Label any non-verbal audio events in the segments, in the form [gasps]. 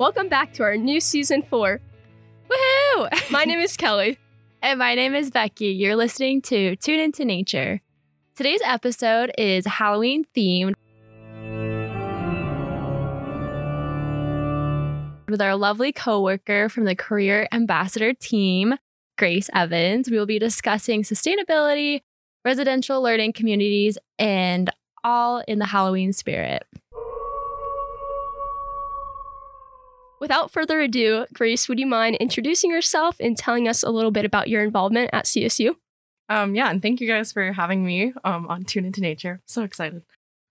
Welcome back to our new season four. Woohoo! [laughs] My name is Kelly. and my name is Becky. You're listening to Tune Into Nature. Today's episode is Halloween themed with our lovely coworker from the Career Ambassador team, Grace Evans. We will be discussing sustainability, residential learning communities, and all in the Halloween spirit. Without further ado, Grace, would you mind introducing yourself and telling us a little bit about your involvement at CSU? Um, yeah, and thank you guys for having me um, on Tune Into Nature. So excited.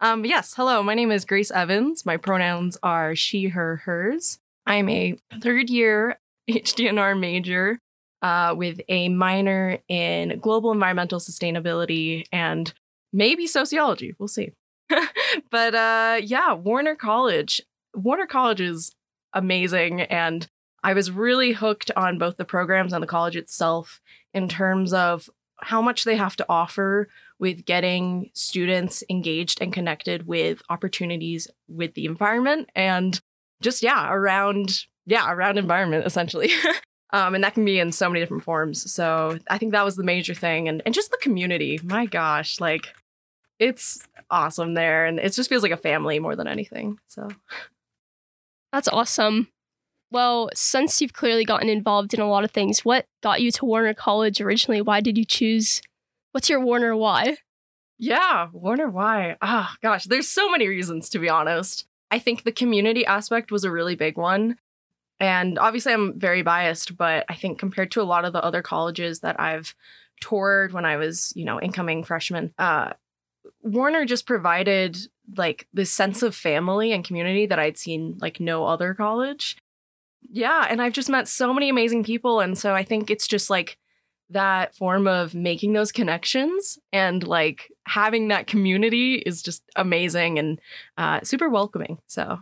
Um, yes, hello, my name is Grace Evans. My pronouns are she, her, hers. I'm a third year [laughs] HDNR major uh, with a minor in global environmental sustainability and maybe sociology. We'll see. [laughs] but uh, yeah, Warner College. Warner College is amazing. And I was really hooked on both the programs and the college itself in terms of how much they have to offer with getting students engaged and connected with opportunities with the environment and just yeah around yeah around environment essentially. [laughs] Um, and that can be in so many different forms. So i think that was the major thing. And, and just the community. My gosh like it's awesome there. And it just feels like a family more than anything. So [laughs] That's awesome. Well, since you've clearly gotten involved in a lot of things, what got you to Warner College originally? Why did you choose? What's your Warner why? Yeah, Warner why? Ah, gosh, there's so many reasons to be honest. I think the community aspect was a really big one. And obviously I'm very biased, but I think compared to a lot of the other colleges that I've toured when I was, you know, incoming freshman, uh Warner just provided like this sense of family and community that I'd seen like no other college. Yeah, and I've just met so many amazing people and so I think it's just like that form of making those connections and like having that community is just amazing and uh, super welcoming. So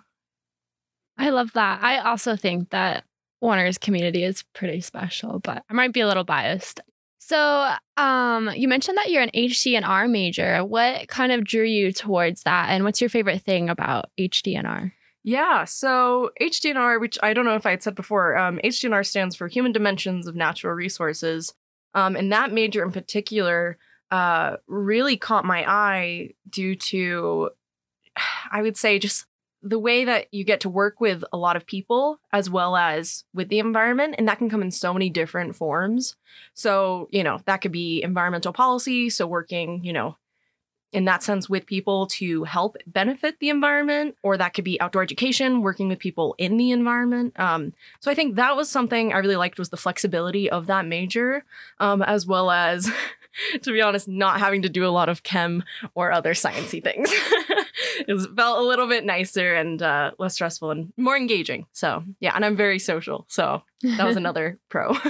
I love that. I also think that Warner's community is pretty special, but I might be a little biased. So, um, you mentioned that you're an HDNR major. What kind of drew you towards that, and what's your favorite thing about HDNR? yeah, so HDNR, which I don't know if I had said before, um, HDNR stands for Human Dimensions of Natural Resources, um, and that major in particular uh, really caught my eye due to, [sighs] I would say, just the way that you get to work with a lot of people as well as with the environment and that can come in so many different forms. So you know that could be environmental policy so working you know in that sense with people to help benefit the environment or that could be outdoor education working with people in the environment. Um, so i think that was something i really liked was the flexibility of that major um, as well as [laughs] to be honest not having to do a lot of chem or other sciencey things [laughs] [laughs] it felt a little bit nicer and uh, less stressful and more engaging so yeah and i'm very social so that was [laughs] another pro [laughs]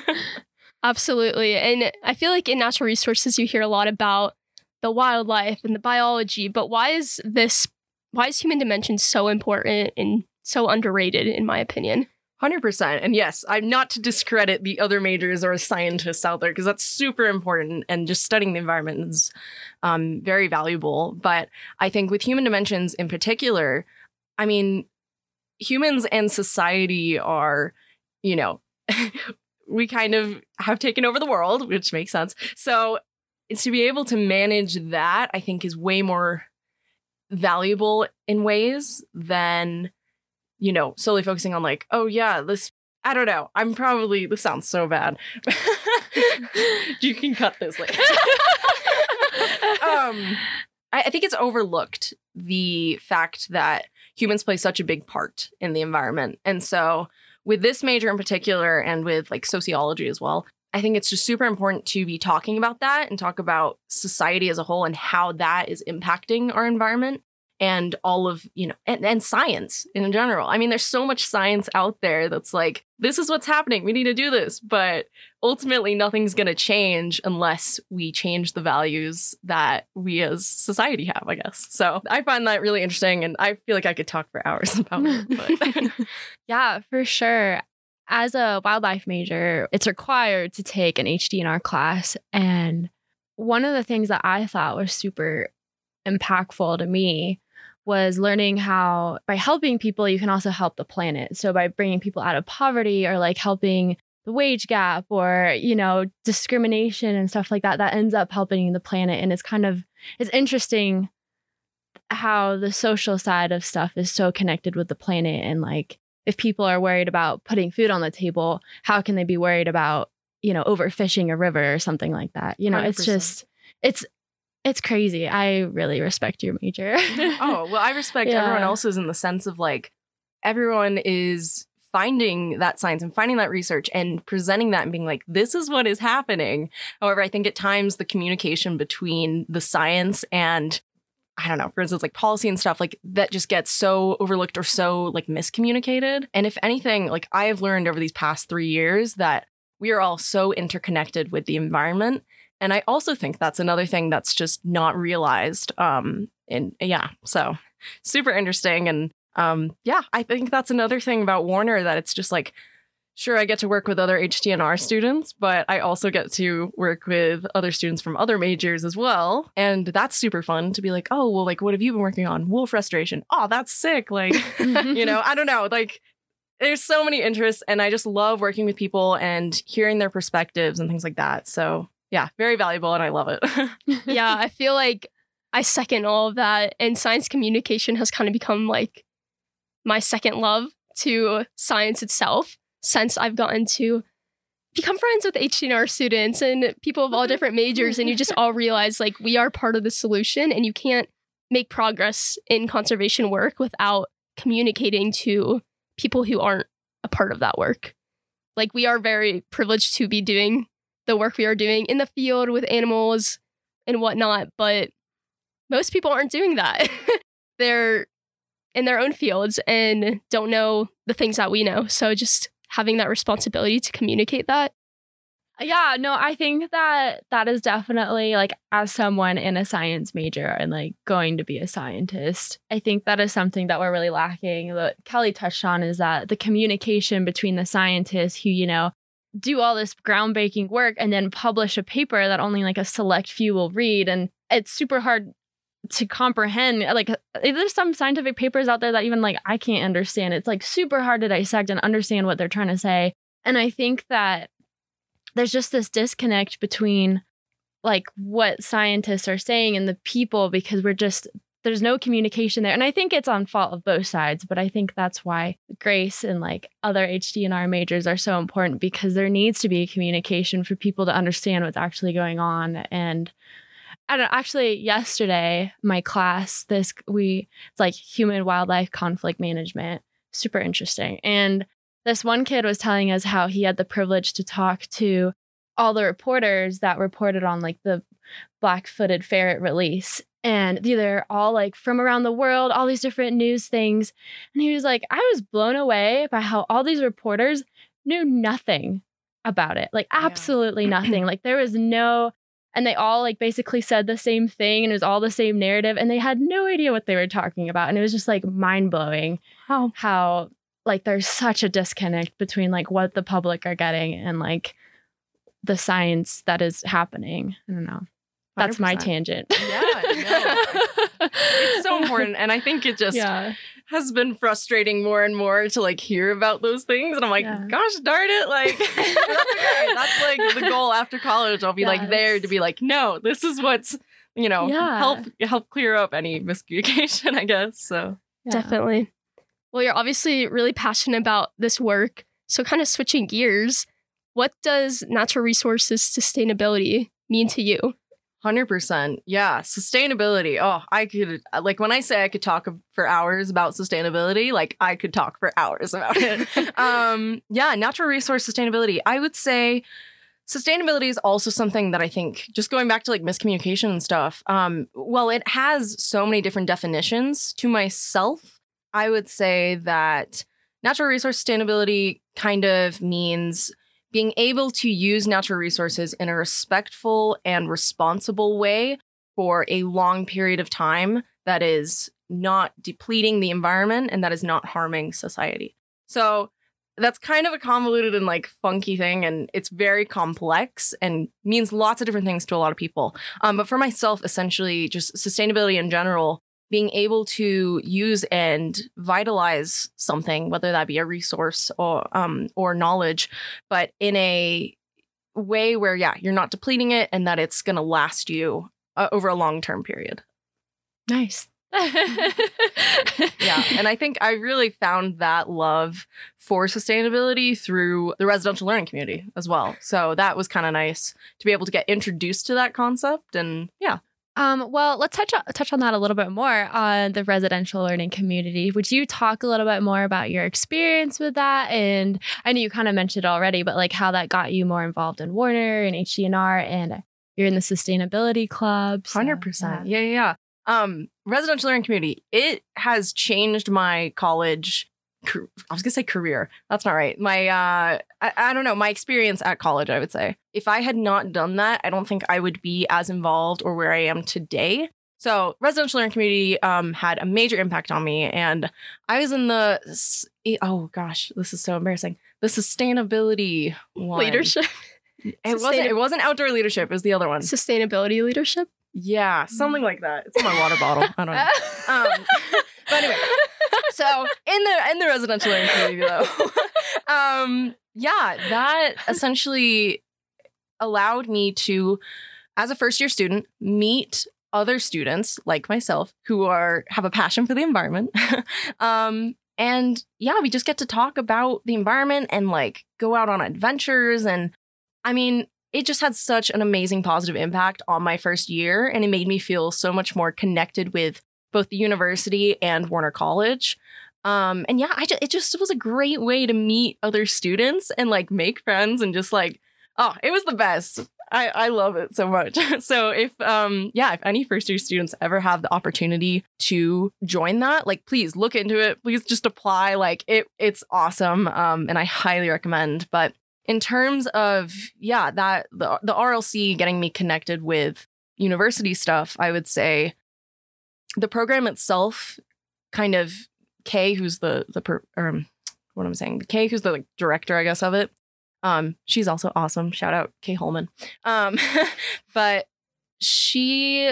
Absolutely. And I feel like in natural resources, you hear a lot about the wildlife and the biology, but why is this, why is human dimension so important and so underrated, in my opinion? 100% and yes i'm not to discredit the other majors or scientists out there because that's super important and just studying the environment is um, very valuable. But i think with human dimensions in particular i mean humans and society are you know [laughs] we kind of have taken over the world which makes sense. So to be able to manage that i think is way more valuable in ways than you know, solely focusing on like, oh yeah, this I don't know. I'm probably this sounds so bad. [laughs] you can cut this later. um I, I think it's overlooked the fact that humans play such a big part in the environment. And so with this major in particular and with like sociology as well, I think it's just super important to be talking about that and talk about society as a whole and how that is impacting our environment and all of you know and, and science in general i mean there's so much science out there that's like this is what's happening we need to do this but ultimately nothing's going to change unless we change the values that we as society have i guess so i find that really interesting and i feel like i could talk for hours [laughs] about it but [laughs] yeah, for sure. As a wildlife major, it's required to take an HDNR class. And one of the things that I thought was super impactful to me was learning how by helping people, you can also help the planet. So by bringing people out of poverty or like helping the wage gap or, you know, discrimination and stuff like that, that ends up helping the planet. And it's kind of, it's interesting how the social side of stuff is so connected with the planet and like if people are worried about putting food on the table, how can they be worried about, you know, overfishing a river or something like that? You know, 100%. it's just it's it's crazy. I really respect your major. [laughs] oh, well, I respect yeah. everyone else's in the sense of like everyone is finding that science and finding that research and presenting that and being like, this is what is happening. However, I think at times the communication between the science and I don't know, for instance, like policy and stuff, like that just gets so overlooked or so like miscommunicated. And if anything, like I have learned over these past three years that we are all so interconnected with the environment. And I also think that's another thing that's just not realized. Um, and yeah, so super interesting. And um, yeah, I think that's another thing about Warner that it's just like sure, I get to work with other HDNR students, but I also get to work with other students from other majors as well. And that's super fun to be like, oh, well, like, what have you been working on? Wolf restoration. Oh, that's sick. Like, [laughs] you know, I don't know. Like, there's so many interests, and I just love working with people and hearing their perspectives and things like that. So, yeah, very valuable, and I love it. [laughs] yeah, I feel like I second all of that, and science communication has kind of become like my second love to science itself since I've gotten to become friends with HDNR students and people of all mm-hmm. different majors, and you just all realize like we are part of the solution, and you can't make progress in conservation work without communicating to people who aren't a part of that work. Like we are very privileged to be doing the work we are doing in the field with animals and whatnot, but most people aren't doing that. [laughs] They're in their own fields and don't know the things that we know. So just having that responsibility to communicate that. Yeah, no, I think that that is definitely like as someone in a science major and like going to be a scientist, I think that is something that we're really lacking. That Kelly touched on is that the communication between the scientists who, you know, do all this groundbreaking work and then publish a paper that only like a select few will read and it's super hard to comprehend like there's some scientific papers out there that even like I can't understand. It's like super hard to dissect and understand what they're trying to say. And I think that there's just this disconnect between like what scientists are saying and the people because we're just there's no communication there. And I think it's on fault of both sides, but I think that's why Grace and like other HDNR majors are so important because there needs to be communication for people to understand what's actually going on. And I don't know, actually yesterday my class this we it's like human wildlife conflict management. Super interesting. And this one kid was telling us how he had the privilege to talk to all the reporters that reported on like the black-footed ferret release. And they're all like from around the world all these different news things. And he was like I was blown away by how all these reporters knew nothing about it. Like absolutely yeah. [clears throat] nothing. Like there was no and they all like basically said the same thing and it was all the same narrative and they had no idea what they were talking about. And it was just like mind-blowing how how like there's such a disconnect between like what the public are getting and like the science that is happening i don't know that's 100%. my tangent yeah no. it's so important and i think it just yeah has been frustrating more and more to like hear about those things. And I'm like, yeah. gosh darn it. Like, [laughs] that's okay. That's like the goal after college. I'll be yes. like there to be like, no, this is what's, you know, yeah. help help clear up any miscommunication, [laughs] I guess. So yeah. definitely. Well, you're obviously really passionate about this work. So kind of switching gears, what does natural resources sustainability mean to you? 100%. Yeah. Sustainability. Oh, I could, like, when I say I could talk for hours about sustainability, like, I could talk for hours about it. [laughs] um, yeah. Natural resource sustainability. I would say sustainability is also something that I think, just going back to like miscommunication and stuff, um, well, it has so many different definitions. To myself, I would say that natural resource sustainability kind of means being able to use natural resources in a respectful and responsible way for a long period of time that is not depleting the environment and that is not harming society. So that's kind of a convoluted and like funky thing and it's very complex and means lots of different things to a lot of people um, but for myself essentially just sustainability in general being able to use and vitalize something, whether that be a resource or um, or knowledge, but in a way where yeah, you're not depleting it and that it's going to last you uh, over a long term period. Nice. yeah, and I think I really found that love for sustainability through the residential learning community as well. So that was kind of nice to be able to get introduced to that concept and yeah. Um, well, let's touch on, touch on that a little bit more on the residential learning community. Would you talk a little bit more about your experience with that? And I know you kind of mentioned it already, but like how that got you more involved in Warner and HDNR, and you're in the sustainability club. so, Hundred percent. Yeah, yeah, yeah. Um, residential learning community. It has changed my college. I was gonna say career. That's not right. My uh, I, I don't know. My experience at college. I would say if I had not done that, I don't think I would be as involved or where I am today. So residential learning community um, had a major impact on me, and I was in the oh gosh, this is so embarrassing. The sustainability one. leadership. It wasn't. It wasn't outdoor leadership. It was the other one. Sustainability leadership. Yeah, something like that. It's in my water bottle. I don't know. [laughs] Um, but anyway, so in the in the residential learning community though, [laughs] um, yeah, that essentially allowed me to, as a first year student, meet other students like myself who are have a passion for the environment. [laughs] um, and yeah, we just get to talk about the environment and like go out on adventures. And I mean, it just had such an amazing positive impact on my first year. And it made me feel so much more connected with both the university and Warner College. Um, and yeah, I it just was a great way to meet other students and like make friends and just like, oh, it was the best. I, I love it so much. [laughs] so if um yeah, if any first year students ever have the opportunity to join that, like please look into it. Please just apply. Like it it's awesome. Um and I highly recommend. But in terms of yeah that the, the rlc getting me connected with university stuff i would say the program itself kind of kay who's the the per, um what i'm saying kay who's the like, director i guess of it um she's also awesome shout out kay holman um [laughs] but she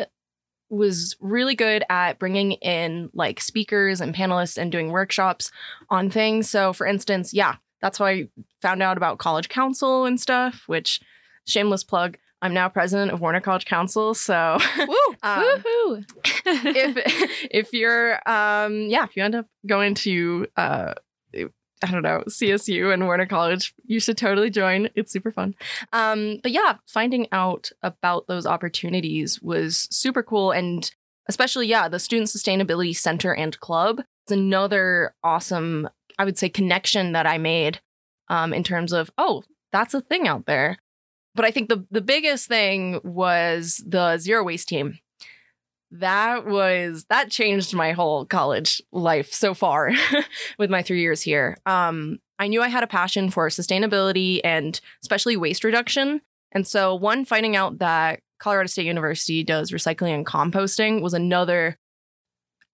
was really good at bringing in like speakers and panelists and doing workshops on things so for instance yeah that's how I found out about college council and stuff, which shameless plug. I'm now president of Warner College Council. So [laughs] Woo, um, woohoo. if [laughs] if you're um yeah, if you end up going to uh I don't know, CSU and Warner College, you should totally join. It's super fun. Um, but yeah, finding out about those opportunities was super cool. And especially, yeah, the Student Sustainability Center and Club is another awesome I would say connection that I made um, in terms of oh that's a thing out there. But I think the the biggest thing was the zero waste team. That was that changed my whole college life so far [laughs] with my three years here. Um, I knew I had a passion for sustainability and especially waste reduction. And so, one, finding out that Colorado State University does recycling and composting was another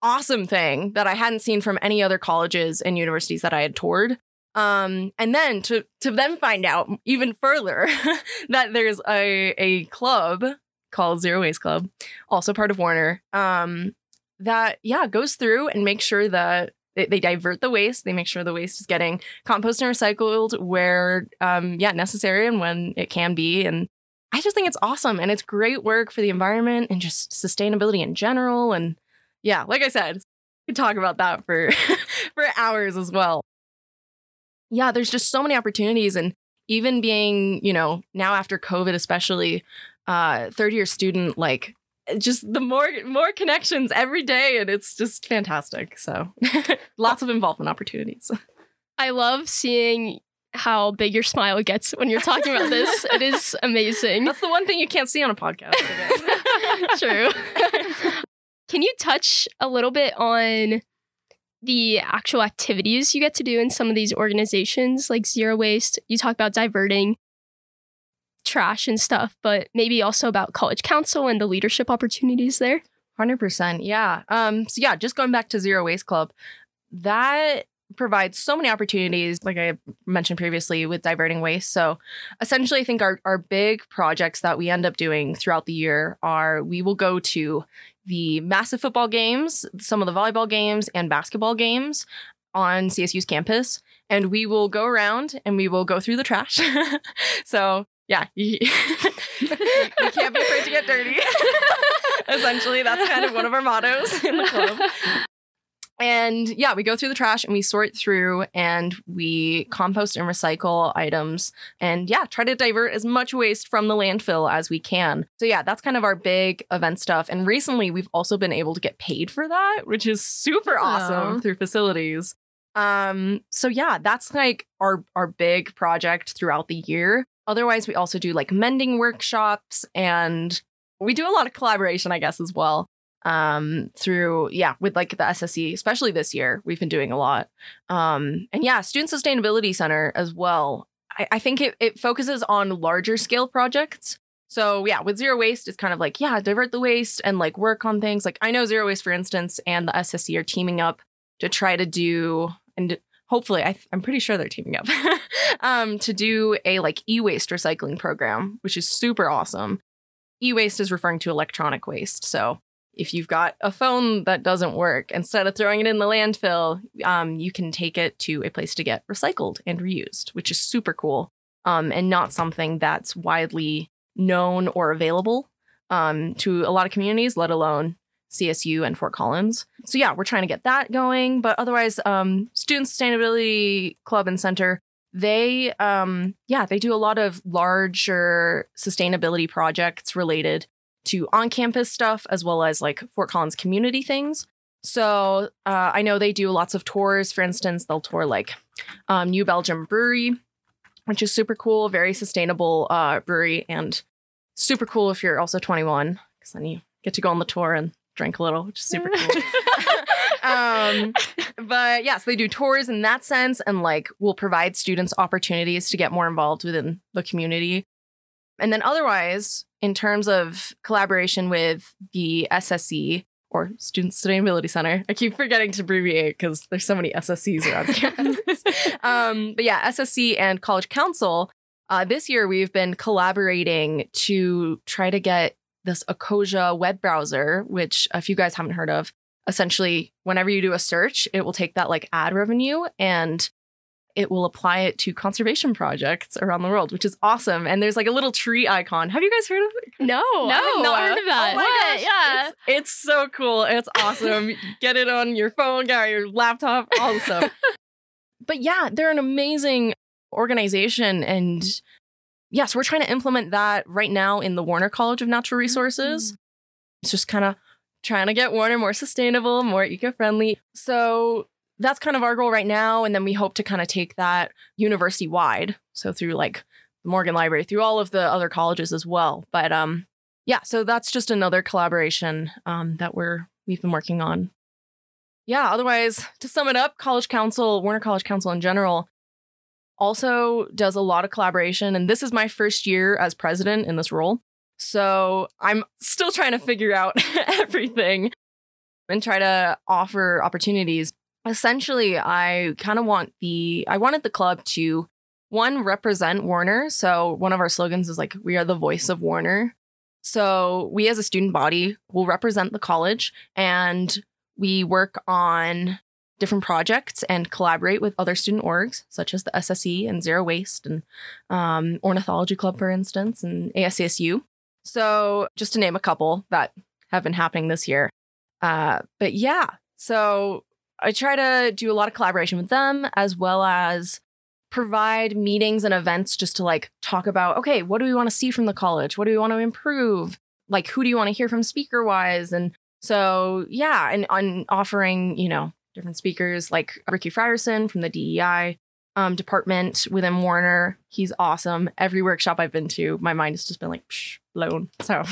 awesome thing that I hadn't seen from any other colleges and universities that I had toured. Um, and then to to then find out even further [laughs] that there's a a club called Zero Waste Club, also part of Warner, um, that yeah goes through and makes sure that they, they divert the waste. They make sure the waste is getting composted and recycled where um, yeah necessary and when it can be. And I just think it's awesome and it's great work for the environment and just sustainability in general. And yeah, like I said, we could talk about that for [laughs] for hours as well. Yeah, there's just so many opportunities and even being, you know, now after COVID especially, uh third year student like just the more more connections every day and it's just fantastic. So, [laughs] lots of involvement opportunities. I love seeing how big your smile gets when you're talking about this. [laughs] it is amazing. That's the one thing you can't see on a podcast. [laughs] True. Can you touch a little bit on the actual activities you get to do in some of these organizations like zero waste? You talk about diverting trash and stuff, but maybe also about college council and the leadership opportunities there. 100%. Yeah. Um so yeah, just going back to Zero Waste Club, that provides so many opportunities, like I mentioned previously, with diverting waste. So essentially, I think our, our big projects that we end up doing throughout the year are we will go to the massive football games, some of the volleyball games, and basketball games on CSU's campus. And we will go around and we will go through the trash. [laughs] so, yeah, you, [laughs] you can't be afraid to get dirty. [laughs] Essentially, that's kind of one of our mottos in the club. And yeah, we go through the trash and we sort through and we compost and recycle items and yeah, try to divert as much waste from the landfill as we can. So yeah, that's kind of our big event stuff. And recently we've also been able to get paid for that, which is super awesome through facilities. Um so yeah, that's like our our big project throughout the year. Otherwise, we also do like mending workshops and we do a lot of collaboration, I guess, as well. Um through yeah with like the sse especially this year we've been doing a lot. Um and yeah student sustainability center as well. I, I think it, it focuses on larger scale projects. So yeah with zero waste it's kind of like yeah divert the waste and like work on things. Like i know zero waste for instance and the sse are teaming up to try to do and hopefully I, i'm pretty sure they're teaming up [laughs] um to do a like e-waste recycling program which is super awesome. E-waste is referring to electronic waste. So if you've got a phone that doesn't work, instead of throwing it in the landfill, um, you can take it to a place to get recycled and reused, which is super cool um, and not something that's widely known or available um, to a lot of communities, let alone CSU and Fort Collins. So, yeah, we're trying to get that going. But otherwise, um, Student Sustainability Club and Center, they, um, yeah, they do a lot of larger sustainability projects related to on campus stuff as well as like Fort Collins community things. So uh, I know they do lots of tours. For instance, they'll tour like um, New Belgium Brewery, which is super cool, very sustainable uh, brewery, and super cool if you're also 21 because then you get to go on the tour and drink a little, which is super cool. [laughs] um, but yes, they do tours in that sense, and like will provide students opportunities to get more involved within the community. And then otherwise, in terms of collaboration with the SSE or Student Sustainability Center, I keep forgetting to abbreviate because there's so many SSEs around campus. [laughs] [laughs] um, but yeah, SSE and College Council. Uh, this year, we've been collaborating to try to get this Ecosia web browser, which if you guys haven't heard of, essentially, whenever you do a search, it will take that like ad revenue and it will apply it to conservation projects around the world, which is awesome. And there's like a little tree icon. Have you guys heard of it? No, I have not heard of that. Oh my What? gosh, Yeah. It's, it's so cool. It's awesome. [laughs] Get it on your phone, get your laptop, all the stuff. [laughs] but yeah, they're an amazing organization. And yes, we're trying to implement that right now in the Warner College of Natural Resources. It's just kind of trying to get Warner more sustainable, more eco friendly. So that's kind of our goal right now. And then we hope to kind of take that university wide. So through like the Morgan Library, through all of the other colleges as well. But um, yeah, so that's just another collaboration um, that we're we've been working on. Yeah, otherwise, to sum it up, College Council, Warner College Council in general, also does a lot of collaboration. And this is my first year as president in this role. So I'm still trying to figure out [laughs] everything and try to offer opportunities. Essentially, I kind of want the, I wanted the club to one, represent Warner. So one of our slogans is like, we are the voice of Warner. So we as a student body will represent the college and we work on different projects and collaborate with other student orgs such as the SSE and Zero Waste and um, Ornithology Club, for instance, and ASCSU. So just to name a couple that have been happening this year. Uh, but yeah, so I try to do a lot of collaboration with them as well as provide meetings and events just to like talk about okay, what do we want to see from the college? What do we want to improve? Like who do you want to hear from speaker wise? And so yeah, and on offering, you know, different speakers like Ricky Frierson from the DEI um, department within Warner. He's awesome. Every workshop I've been to, my mind has just been like psh, blown. [laughs] So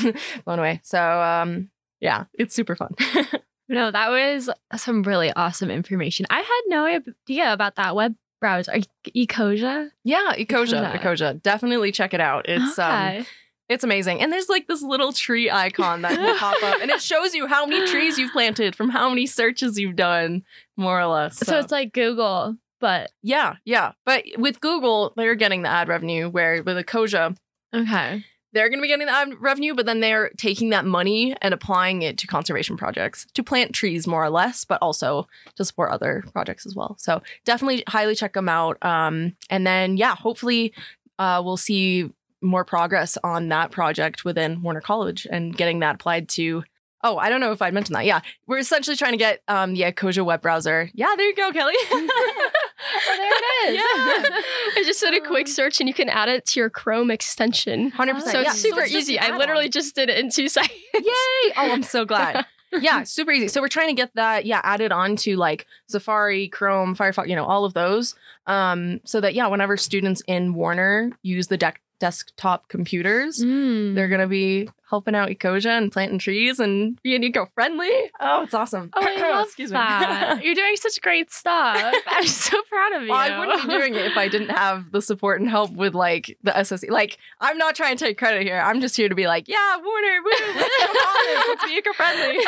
blown away. So um yeah, it's super fun. [laughs] No, that was some really awesome information. I had no idea about that web browser. Ecosia? yeah, Ecosia. Ecosia. Definitely check it out. It's um Okay. It's amazing. And there's like this little tree icon that will [laughs] pop up and it shows you how many trees you've planted from how many searches you've done, more or less. so. it's like Google, but yeah, yeah. But with Google, they're getting the ad revenue where with Ecosia, okay. they're going to be getting that revenue, but then they're taking that money and applying it to conservation projects to plant trees more or less, but also to support other projects as well. So definitely highly check them out. Um, and then, yeah, hopefully uh, we'll see more progress on that project within Warner College and getting that applied to. Oh, I don't know if I mentioned that. Yeah, we're essentially trying to get um, the Ecosia web browser. Yeah, there you go, Kelly. [laughs] oh, there it is. Yeah. [laughs] I just did a quick search and you can add it to your Chrome extension. Hundred percent. So yeah. it's super it's easy. I literally just did it in two [laughs] seconds. Yay! Oh, I'm so glad. yeah, super easy. So we're trying to get that, yeah, added on to like Safari, Chrome, Firefox, you know, all of those. Um, so that yeah, whenever students in Warner use the deck desktop computers, Mm. they're gonna be helping out Ecosia and planting trees and being eco-friendly. Oh, it's awesome. Oh, I [coughs] love Excuse me. that. [laughs] You're doing such great stuff. [laughs] I'm so proud of you. Well, I wouldn't be doing it if I didn't have the support and help with like the SSE. Like, I'm not trying to take credit here. I'm just here to be like, yeah, Warner, woo, let's go [laughs] on. Let's be eco-friendly.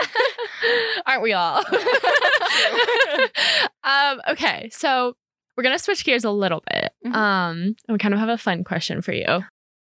Aren't we all? um, okay, so we're gonna switch gears a little bit. Mhm. Um, and we kind of have a fun question for you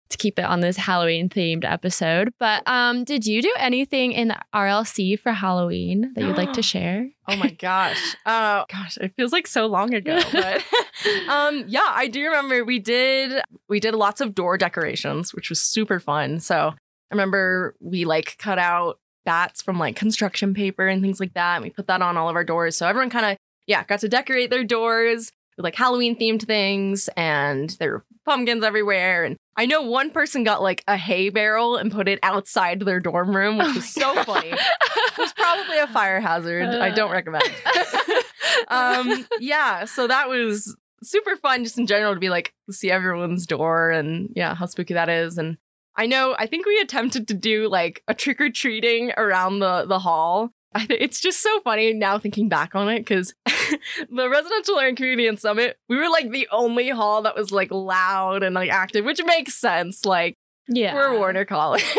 to keep it on this Halloween themed episode. But um, did you do anything in the RLC for Halloween that you'd like to [gasps] share? Oh my gosh. [laughs] Uh gosh, it feels like so long ago. But [laughs] um yeah, I do remember we did we did lots of door decorations, which was super fun. So I remember we like cut out bats from like construction paper and things like that. And we put that on all of our doors. So everyone kind of yeah, got to decorate their doors with like Halloween themed things and there were pumpkins everywhere. And I know one person got like a hay barrel and put it outside their dorm room, which Oh was so God. funny. It was probably a fire hazard. I don't recommend. [laughs] um, yeah, so that was super fun just in general to be like see everyone's door and yeah, how spooky that is. And I know I think we attempted to do like a trick or treating around the the hall. It's just so funny now thinking back on it because [laughs] the residential learning community and summit, we were like the only hall that was like loud and like active, which makes sense. Like Yeah, we're Warner College. [laughs]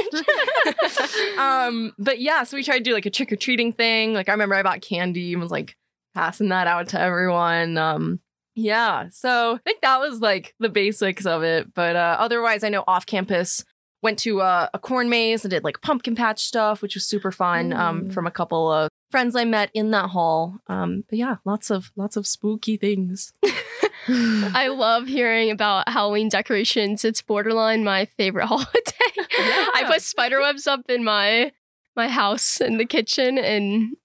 [laughs] um, but yeah, so we tried to do like a trick or treating thing. Like I remember I bought candy and was like passing that out to everyone. Um, yeah, so I think that was like the basics of it. But uh, otherwise, I know off campus went to uh, a corn maze and did like pumpkin patch stuff, which was super fun. Um, from a couple of friends I met in that hall. Um, but yeah, lots of lots of spooky things. [laughs] I love hearing about Halloween decorations. It's borderline my favorite [laughs] holiday. I put spider webs up in my my house in the kitchen and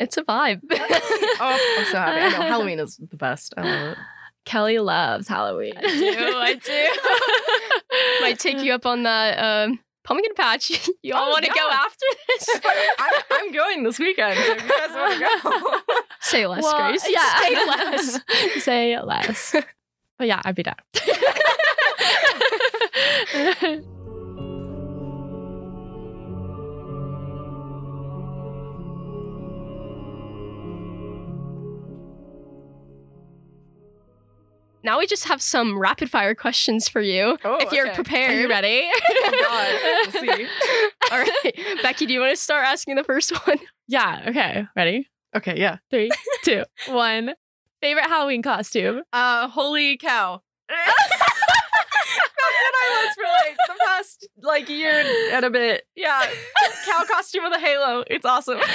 it's a vibe. [laughs] Oh, I'm so happy. I know Halloween is the best. I love it. Kelly loves Halloween. I do, I do. [laughs] Might take you up on that um, pumpkin patch. [laughs] You all Oh, want to go after this? [laughs] I'm, I'm going this weekend. So you guys want to go? Say less, Well, Grace. Yeah. Say less. Say less. But yeah, I'd be down. Now we just have some rapid fire questions for you. Oh, if you're okay. prepared. Are you ready? [laughs] Oh, God. We'll see. [laughs] All right. Becky, do you want to start asking the first one? yeah. Okay. Ready? Okay, yeah. Three, [laughs] two, one. Favorite Halloween costume? Uh, holy cow. That's what I was for like the past like year [laughs] and a bit. Yeah, cow costume with a halo. It's awesome. [laughs]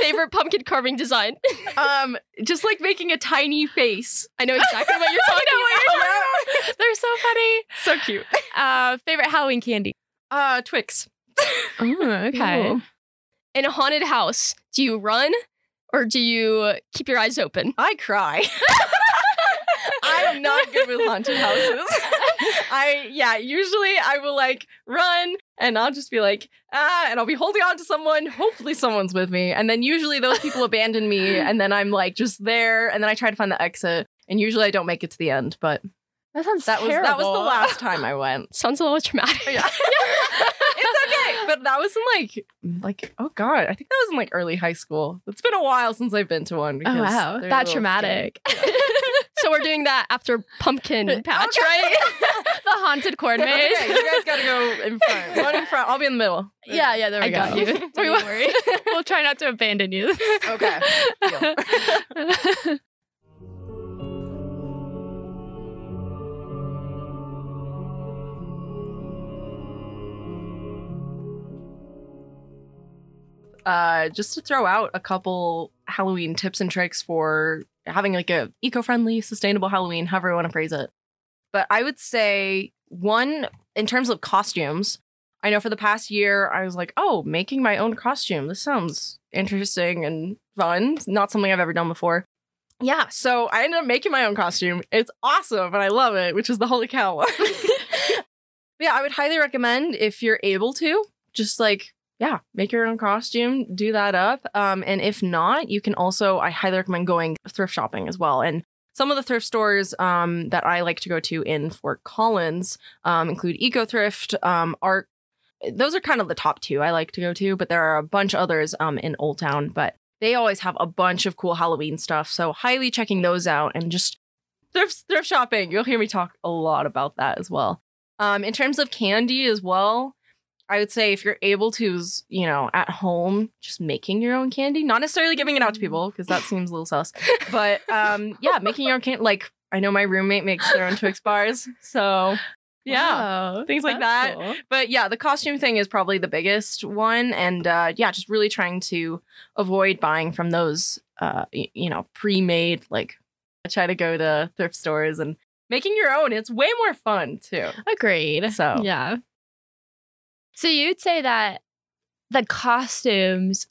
Favorite pumpkin carving design? [laughs] Um, just like making a tiny face. I know exactly what you're talking about. They're so funny. So cute. Uh, favorite Halloween candy? Uh, Twix. Oh, okay. Ooh. In a haunted house, do you run or do you keep your eyes open? I cry. I'm not good with haunted houses. I yeah, usually I will like run and I'll just be like ah, and I'll be holding on to someone. Hopefully, someone's with me, and then usually those people [laughs] abandon me, and then I'm like just there, and then I try to find the exit, and usually I don't make it to the end. But That sounds that was that was the last time I went. [laughs] Sounds a little traumatic. Yeah. [laughs] it's okay, but that was in like like oh god, I think that was in like early high school. It's been a while since I've been to one. Oh because wow, that traumatic so we're doing that after pumpkin patch, okay. right? [laughs] [laughs] the haunted corn maze. Okay, you guys gotta go in front. [laughs] One in front. I'll be in the middle. Yeah, yeah, there we I go. got you. Don't worry. we'll try not to abandon you. okay. Uh, just to throw out a couple Halloween tips and tricks for having like a eco-friendly, sustainable Halloween, however you want to phrase it. But I would say one in terms of costumes. I know for the past year I was like, oh, making my own costume. This sounds interesting and fun. Not something I've ever done before. Yeah, so I ended up making my own costume. It's awesome and I love it, which is the holy cow one. [laughs] [laughs] yeah, I would highly recommend if you're able to, just like yeah, make your own costume, do that up. Um, and if not, you can also, I highly recommend going thrift shopping as well. And some of the thrift stores um, that I like to go to in Fort Collins um, include Eco Thrift, um, Arc. Those are kind of the top two I like to go to, but there are a bunch others um, in Old Town. But they always have a bunch of cool Halloween stuff. So highly checking those out and just thrift thrift shopping. You'll hear me talk a lot about that as well. Um, in terms of candy as well, I would say if you're able to, you know, at home, just making your own candy, not necessarily giving it out to people because that [laughs] seems a little sus, but um, yeah, making your own candy. Like I know my roommate makes their own Twix bars, so [laughs] yeah, Wow, things like that. cool. But yeah, the costume thing is probably the biggest one, and uh, yeah, just really trying to avoid buying from those, uh, y- you know, pre-made. Like, I try to go to thrift stores and making your own. It's way more fun too. Agreed. So Yeah. So you'd say that the costumes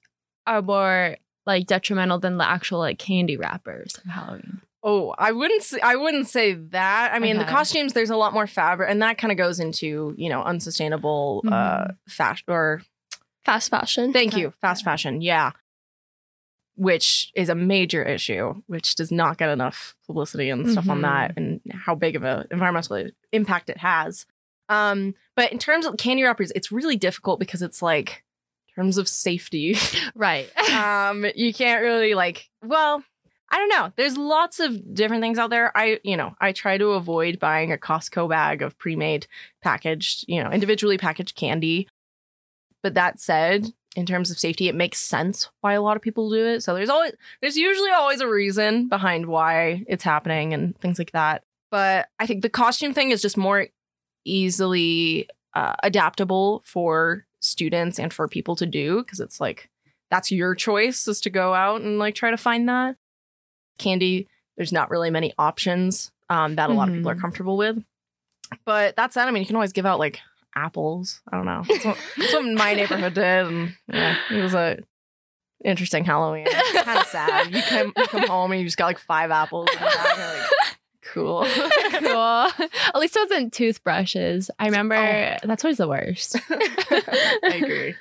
are more like detrimental than the actual like candy wrappers of Halloween. Oh, I wouldn't. Say, I wouldn't say that. I mean, the costumes. There's a lot more fabric, and that kind of goes into you know unsustainable uh Mhm. fashion or Fast fashion. thank Okay. you fast fashion. Yeah, which is a major issue, which does not get enough publicity and stuff on Mhm. that, and how big of a environmental impact it has. Um, but in terms of candy wrappers, it's really difficult because it's like in terms of safety. [laughs] Right. [laughs] um you can't really like well i don't know. There's lots of different things out there. I you know i try to avoid buying a costco bag of pre-made packaged you know individually packaged candy. But that said in terms of safety it makes sense why a lot of people do it. So there's always there's usually always a reason behind why it's happening and things like that. But i think the costume thing is just more easily uh, adaptable for students and for people to do because it's like that's your choice is to go out and like try to find that. Candy there's not really many options um, that a lot of people are Mhm. comfortable with. But that said i mean you can always give out like apples. I don't know. That's what, that's what my neighborhood [laughs] did and yeah it was a interesting halloween. [laughs] Kind of sad. You come, you come home and you just got like five apples in the bag, and like, cool [laughs] cool. At least it wasn't toothbrushes. I remember Oh. that's always the worst. [laughs] i agree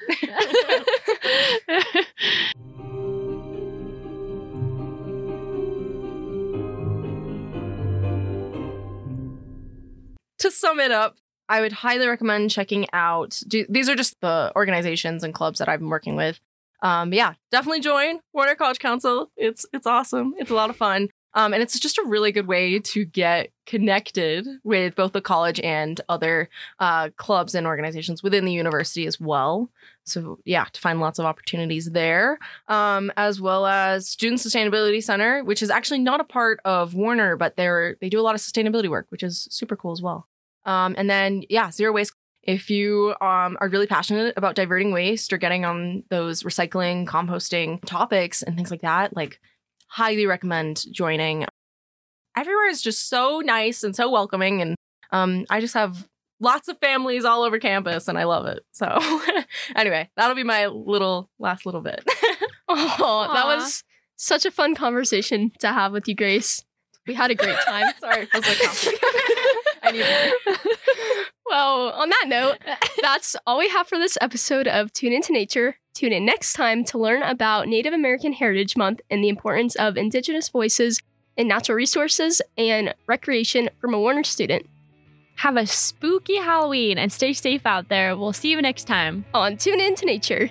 to sum it up, I would highly recommend checking out. Do, these are just the organizations and clubs that I've been working with. Um, yeah, definitely join Warner College Council. It's it's awesome. It's a lot of fun. Um, and it's just a really good way to get connected with both the college and other uh, clubs and organizations within the university as well. So yeah, to find lots of opportunities there, um, as well as Student Sustainability Center, which is actually not a part of Warner, but they're they do a lot of sustainability work, which is super cool as well. Um, and then yeah, zero waste. If you um, are really passionate about diverting waste or getting on those recycling, composting topics and things like that, like highly recommend joining. Everywhere is just so nice and so welcoming, and um, I just have lots of families all over campus, and I love it. So [laughs] anyway, that'll be my little last little bit. [laughs] Oh, that was such a fun conversation to have with you, Grace. We had a great time. [laughs] Sorry, I was like, I need more. Well, on that note, [laughs] that's all we have for this episode of Tune Into Nature. Tune in next time to learn about Native American Heritage Month and the importance of Indigenous voices in natural resources and recreation from a Warner student. Have a spooky Halloween and stay safe out there. We'll see you next time. On Tune Into Nature.